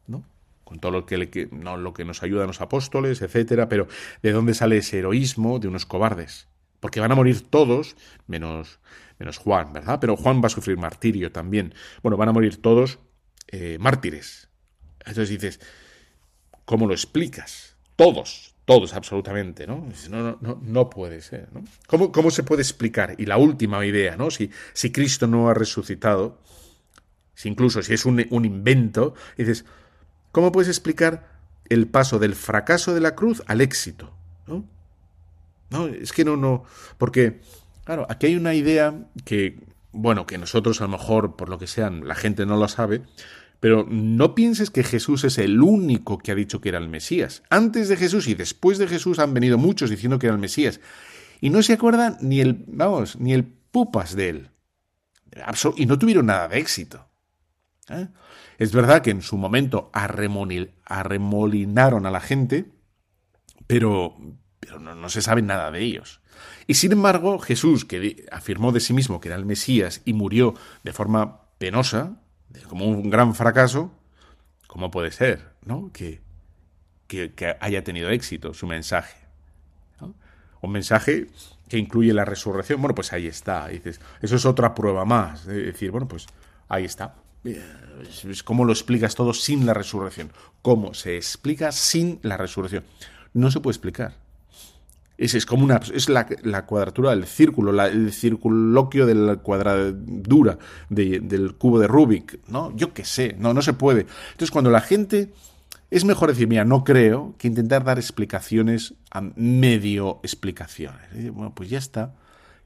¿no? Con todo lo que, no, lo que nos ayudan los apóstoles, etcétera, pero ¿de dónde sale ese heroísmo de unos cobardes? Porque van a morir todos, menos menos Juan, ¿verdad? Pero Juan va a sufrir martirio también. Bueno, van a morir todos eh, mártires. Entonces dices, ¿cómo lo explicas? Todos, todos absolutamente, ¿no? No, no, no, puede ser, ¿no? ¿Cómo, ¿Cómo, se puede explicar? Y la última idea, ¿no? Si, si Cristo no ha resucitado, si incluso si es un, un invento, dices, ¿cómo puedes explicar el paso del fracaso de la cruz al éxito? ¿no? No, es que no, no, porque Claro, aquí hay una idea que, bueno, que nosotros a lo mejor, por lo que sean, la gente no lo sabe, pero no pienses que Jesús es el único que ha dicho que era el Mesías. Antes de Jesús y después de Jesús han venido muchos diciendo que era el Mesías. Y no se acuerdan ni el, vamos, ni el pupas de él. Y no tuvieron nada de éxito. ¿eh? Es verdad que en su momento arremolinaron a la gente, pero, pero no se sabe nada de ellos. Y sin embargo, Jesús, que afirmó de sí mismo que era el Mesías y murió de forma penosa, como un gran fracaso, ¿cómo puede ser ¿no? que, que, haya tenido éxito su mensaje? Un mensaje que incluye la resurrección. Bueno, pues ahí está. Dices, eso es otra prueba más. Es decir, bueno, pues ahí está. ¿Cómo lo explicas todo sin la resurrección? ¿Cómo se explica sin la resurrección? No se puede explicar. Es, es como una. Es la, cuadratura del círculo, el circuloquio de la cuadradura del cubo de Rubik, ¿no? Yo qué sé, no, no se puede. Entonces, cuando la gente. Es mejor decir, mira, no creo, que intentar dar explicaciones a medio explicaciones. bueno, pues ya está.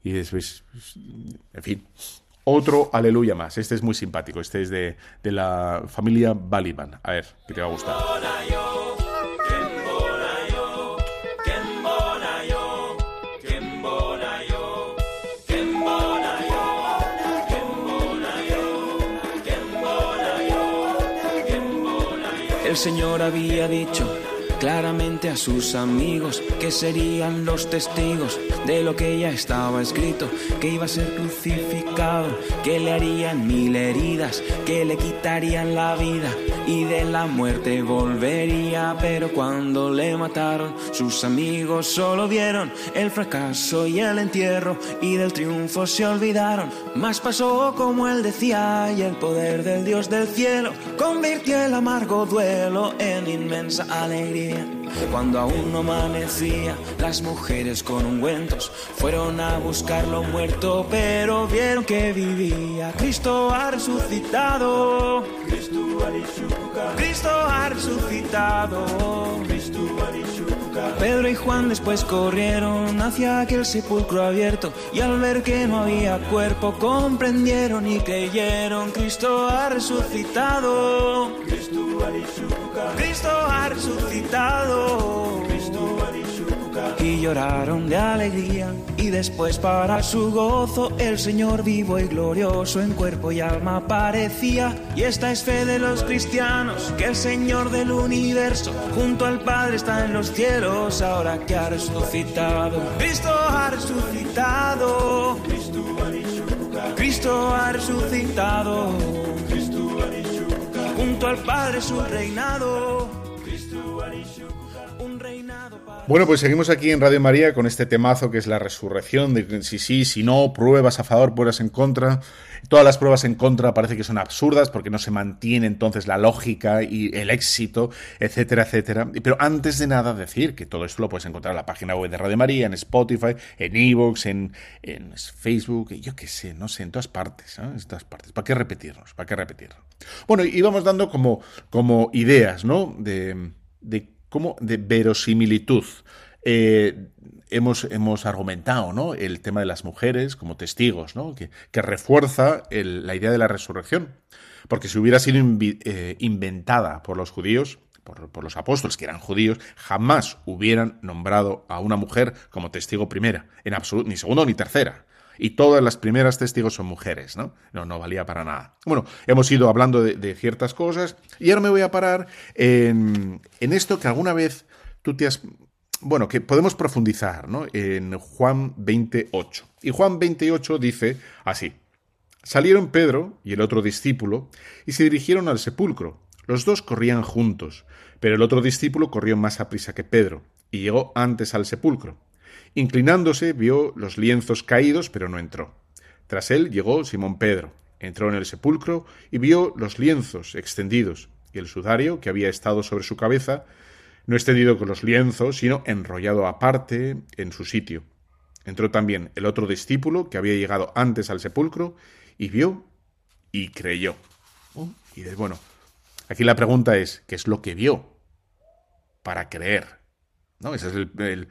Y después. En fin. otro aleluya más. Este es muy simpático. Este es de, de la familia Baliban. A ver, que te va a gustar. El Señor había dicho claramente a sus amigos que serían los testigos de lo que ya estaba escrito, que iba a ser crucificado, que le harían mil heridas, que le quitarían la vida y de la muerte volvería, pero cuando le mataron sus amigos solo vieron el fracaso y el entierro y del triunfo se olvidaron, más pasó como él decía y el poder del Dios del cielo convirtió el amargo duelo en inmensa alegría. Cuando aún no amanecía, las mujeres con ungüentos fueron a buscarlo muerto, pero vieron que vivía. Cristo ha resucitado. Cristo ha resucitado. Pedro y Juan después corrieron hacia aquel sepulcro abierto y al ver que no había cuerpo comprendieron y creyeron Cristo ha resucitado. Cristo ha resucitado. Y lloraron de alegría y después para su gozo el Señor vivo y glorioso en cuerpo y alma aparecía. Y esta es fe de los cristianos, que el Señor del universo junto al Padre está en los cielos ahora que ha resucitado. Cristo ha resucitado. Cristo ha resucitado. Junto al Padre su reinado. Bueno, pues seguimos aquí en Radio María con este temazo que es la resurrección, de si sí, si no, pruebas a favor, pruebas en contra. Todas las pruebas en contra parece que son absurdas porque no se mantiene entonces la lógica y el éxito, etcétera, etcétera. Pero antes de nada decir que todo esto lo puedes encontrar en la página web de Radio María, en Spotify, en Evox, en, en Facebook, yo qué sé, no sé, en todas partes, ¿no? En todas partes. ¿Para qué repetirnos? ¿Para qué repetirlo? Bueno, íbamos dando como, como ideas, ¿no? De, de cómo, de verosimilitud. Eh, hemos, hemos argumentado ¿no? el tema de las mujeres como testigos, ¿no? que, refuerza la idea de la resurrección. Porque si hubiera sido eh, inventada por los judíos, por, por los apóstoles que eran judíos, jamás hubieran nombrado a una mujer como testigo primera, en absoluto, ni segundo ni tercera. Y todas las primeras testigos son mujeres, ¿no? No, no valía para nada. Bueno, hemos ido hablando de, ciertas cosas y ahora me voy a parar en, esto que alguna vez tú te has bueno, que podemos profundizar, ¿no? En Juan 28. Y Juan 28 dice así: Salieron Pedro y el otro discípulo y se dirigieron al sepulcro. Los dos corrían juntos, pero el otro discípulo corrió más a prisa que Pedro y llegó antes al sepulcro. Inclinándose vio los lienzos caídos, pero no entró. Tras él llegó Simón Pedro. Entró en el sepulcro y vio los lienzos extendidos y el sudario que había estado sobre su cabeza, no extendido con los lienzos, sino enrollado aparte en su sitio. Entró también el otro discípulo que había llegado antes al sepulcro y vio y creyó. ¿No? Y de- bueno, aquí la pregunta es, ¿qué es lo que vio para creer? ¿No? Ese es el-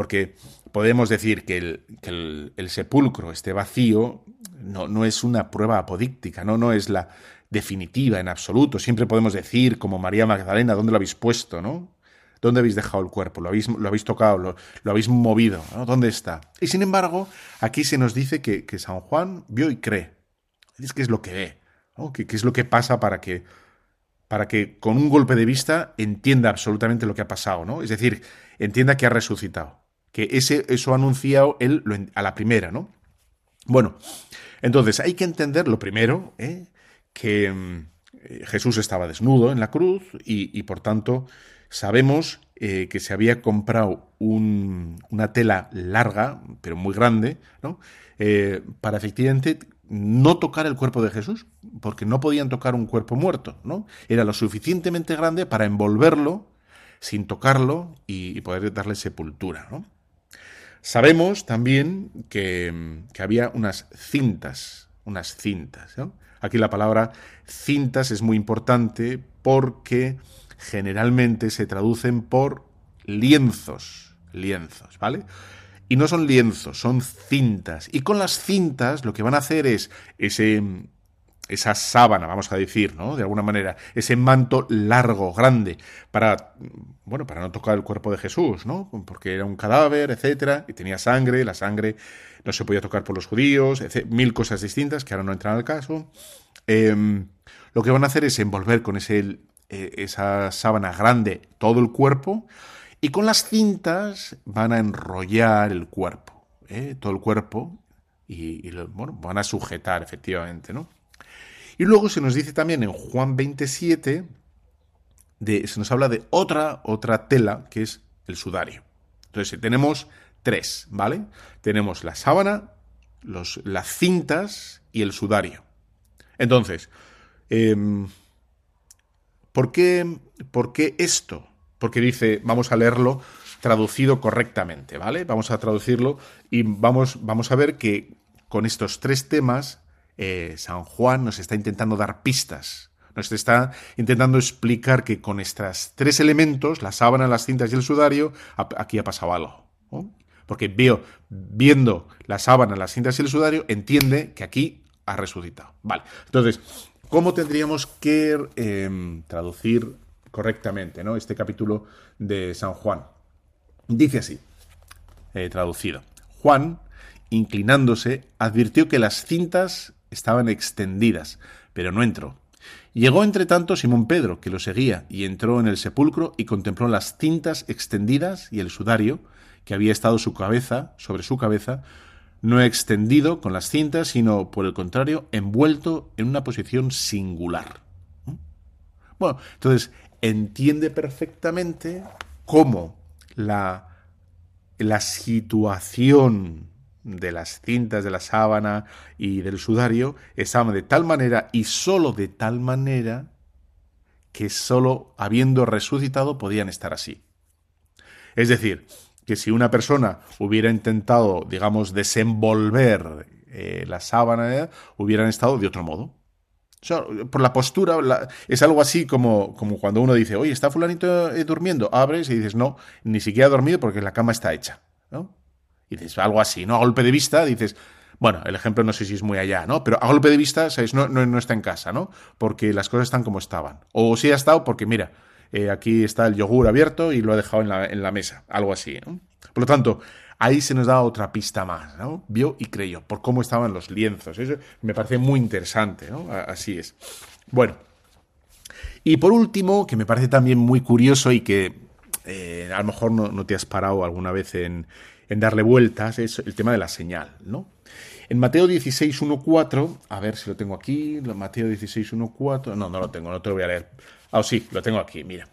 porque podemos decir que el, que sepulcro esté vacío no, no es una prueba apodíctica, ¿no? no es la definitiva en absoluto. Siempre podemos decir, como María Magdalena, ¿dónde lo habéis puesto? ¿no? ¿Dónde habéis dejado el cuerpo? ¿Lo habéis, lo habéis tocado? ¿Lo, habéis movido? ¿Dónde está? Y sin embargo, aquí se nos dice que, que San Juan vio y cree. Es que es lo que ve. ¿no? ¿Qué, qué es lo que pasa para que, para que con un golpe de vista entienda absolutamente lo que ha pasado? ¿no? Es decir, entienda que ha resucitado. Que ese, eso ha anunciado él a la primera, ¿no? Bueno, entonces hay que entender lo primero, ¿eh? que mm, eh, Jesús estaba desnudo en la cruz y, y, por tanto sabemos eh, que se había comprado un- una tela larga, pero muy grande, ¿no? Eh, para efectivamente no tocar el cuerpo de Jesús, porque no podían tocar un cuerpo muerto, ¿no? Era lo suficientemente grande para envolverlo sin tocarlo y, y poder darle sepultura, ¿no? Sabemos también que, había unas cintas, unas cintas. Aquí la palabra cintas es muy importante porque generalmente se traducen por lienzos, lienzos, ¿vale? Y no son lienzos, son cintas. Y con las cintas lo que van a hacer es ese, esa sábana, vamos a decir, ¿no? De alguna manera, ese manto largo, grande, para, bueno, para no tocar el cuerpo de Jesús, ¿no? Porque era un cadáver, etcétera, y tenía sangre, la sangre no se podía tocar por los judíos, mil cosas distintas que ahora no entran al caso. Em, lo que van a hacer es envolver con ese, eh, esa sábana grande todo el cuerpo y con las cintas van a enrollar el cuerpo, ¿eh? todo el cuerpo, y, bueno, van a sujetar efectivamente, ¿no? Y luego se nos dice también en Juan 27, de, se nos habla de otra, otra tela, que es el sudario. Entonces, tenemos tres, ¿vale? Tenemos la sábana, las cintas y el sudario. Entonces, em, ¿por, qué, ¿por qué esto? Porque dice, vamos a leerlo traducido correctamente, ¿vale? Vamos a traducirlo y vamos, vamos a ver que con estos tres temas eh, San Juan nos está intentando dar pistas, nos está intentando explicar que con estos tres elementos, la sábana, las cintas y el sudario, aquí ha pasado algo. Porque veo, viendo la sábana, las cintas y el sudario, entiende que aquí ha resucitado. Vale, entonces, ¿cómo tendríamos que em, traducir correctamente ¿no? este capítulo de San Juan? Dice así, eh, traducido. Juan, inclinándose, advirtió que las cintas estaban extendidas, pero no entró. Llegó entre tanto Simón Pedro, que lo seguía, y entró en el sepulcro y contempló las cintas extendidas y el sudario, que había estado su cabeza, sobre su cabeza, no extendido con las cintas, sino por el contrario, envuelto en una posición singular. ¿Mm? Bueno, entonces entiende perfectamente cómo la, la situación de las cintas de la sábana y del sudario estaban de tal manera y sólo de tal manera que sólo habiendo resucitado podían estar así. Es decir, que si una persona hubiera intentado, digamos, desenvolver eh, la sábana, hubieran estado de otro modo. por la postura, es algo así como, como cuando uno dice, oye, ¿está fulanito eh, durmiendo? Abres y dices, no, ni siquiera ha dormido porque la cama está hecha. ¿no? Y dices, algo así, ¿no? A golpe de vista dices, bueno, el ejemplo no sé si es muy allá, ¿no? Pero a golpe de vista, ¿sabes? No, no, está en casa, ¿no? Porque las cosas están como estaban. O sí ha estado porque, mira, eh, aquí está el yogur abierto y lo ha dejado en la, mesa, algo así, ¿no? Por lo tanto, ahí se nos da otra pista más, ¿no? Vio y creyó, por cómo estaban los lienzos. Eso me parece muy interesante, ¿no? Así es. Bueno, y por último, que me parece también muy curioso y que eh, a lo mejor no, no, te has parado alguna vez en, en darle vueltas es el tema de la señal, ¿no? En Mateo 16, 1, 4, a ver si lo tengo aquí, Mateo 16, 1, 4, no, no lo tengo, no te lo voy a leer. Ah, sí, lo tengo aquí, mira.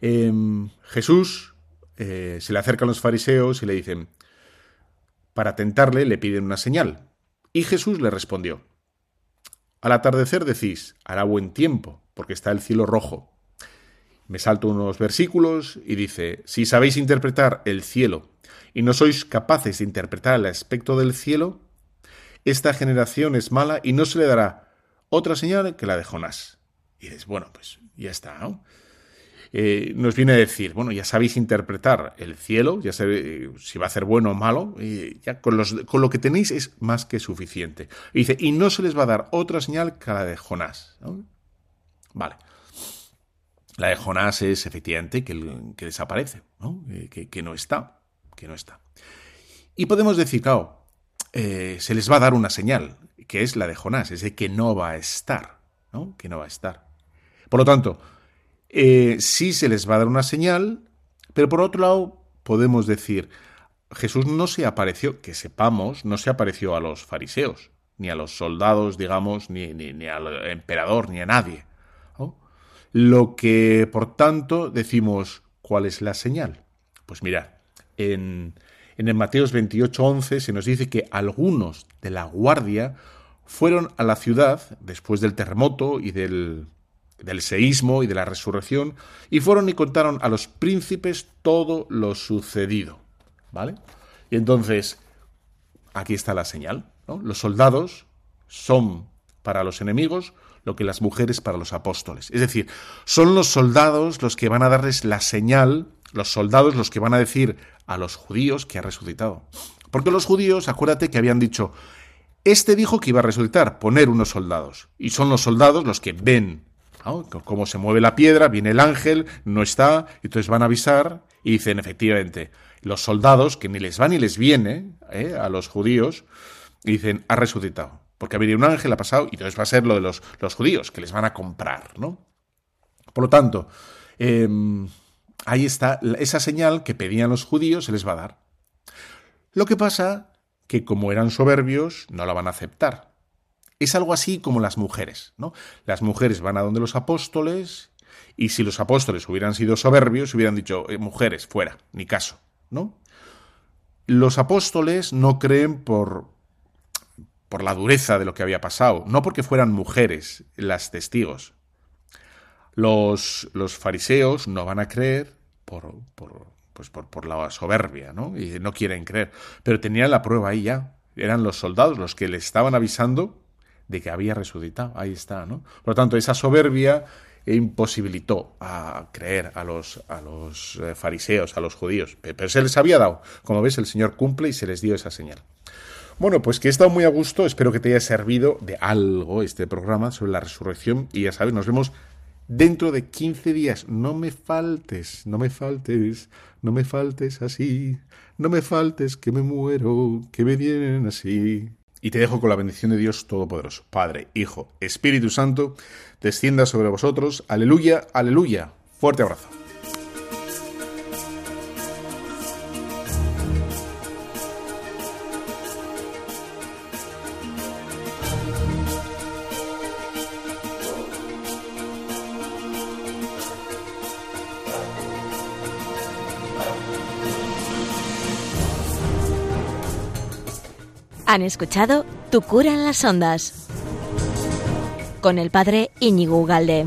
Em, Jesús eh, se le acercan los fariseos y le dicen, para tentarle le piden una señal. Y Jesús le respondió, al atardecer decís, hará buen tiempo, porque está el cielo rojo. Me salto unos versículos y dice, si sabéis interpretar el cielo y no sois capaces de interpretar el aspecto del cielo, esta generación es mala y no se le dará otra señal que la de Jonás. Y dices, bueno, pues ya está, ¿no? Eh, nos viene a decir, bueno, ya sabéis interpretar el cielo, ya sabéis eh, si va a ser bueno o malo, y ya con, lo que tenéis es más que suficiente. Dice, y no se les va a dar otra señal que la de Jonás. Vale. La de Jonás es efectivamente que, desaparece. Eh, que, no está que no está. Y podemos decir, claro, eh, se les va a dar una señal, que es la de Jonás, es de que no va a estar, ¿no? Que no va a estar. Por lo tanto, eh, sí se les va a dar una señal, pero por otro lado podemos decir, Jesús no se apareció, que sepamos, no se apareció a los fariseos, ni a los soldados, digamos, ni, al emperador, ni a nadie. Lo que, por tanto, decimos, ¿cuál es la señal? Pues mirad, en, en el Mateos 28:11 se nos dice que algunos de la guardia fueron a la ciudad después del terremoto y del, del seísmo y de la resurrección y fueron y contaron a los príncipes todo lo sucedido. ¿Vale? Y entonces, aquí está la señal. Los soldados son para los enemigos lo que las mujeres para los apóstoles. Es decir, son los soldados los que van a darles la señal los soldados los que van a decir a los judíos que ha resucitado. Porque los judíos, acuérdate que habían dicho, este dijo que iba a resucitar, poner unos soldados. Y son los soldados los que ven cómo se mueve la piedra, viene el ángel, no está, entonces van a avisar y dicen, efectivamente, los soldados, que ni les va ni les viene ¿eh? a los judíos, dicen, ha resucitado. Porque ha venido un ángel, ha pasado, y entonces va a ser lo de los, los judíos, que les van a comprar, ¿no? Por lo tanto, em, ahí está, esa señal que pedían los judíos se les va a dar. Lo que pasa que como eran soberbios, no la van a aceptar. Es algo así como las mujeres, ¿no? Las mujeres van a donde los apóstoles y si los apóstoles hubieran sido soberbios, hubieran dicho, eh, mujeres, fuera, ni caso, ¿no? Los apóstoles no creen por, por la dureza de lo que había pasado, no porque fueran mujeres las testigos, los, los fariseos no van a creer por, por, pues por, por la soberbia, ¿no? Y no quieren creer. Pero tenían la prueba ahí ya. Eran los soldados los que le estaban avisando de que había resucitado. Ahí está, ¿no? Por lo tanto, esa soberbia imposibilitó a creer a los, a los eh, fariseos, a los judíos. Pero se les había dado. Como ves, el Señor cumple y se les dio esa señal. Bueno, pues que he estado muy a gusto. Espero que te haya servido de algo este programa sobre la resurrección. Y ya sabes, nos vemos dentro de 15 días. No me faltes, no me faltes, no me faltes así, no me faltes que me muero, que me vienen así. Y te dejo con la bendición de Dios Todopoderoso, Padre, Hijo, Espíritu Santo, descienda sobre vosotros. Aleluya, aleluya. Fuerte abrazo. Han escuchado Tu cura en las ondas con el padre Íñigo Ugalde.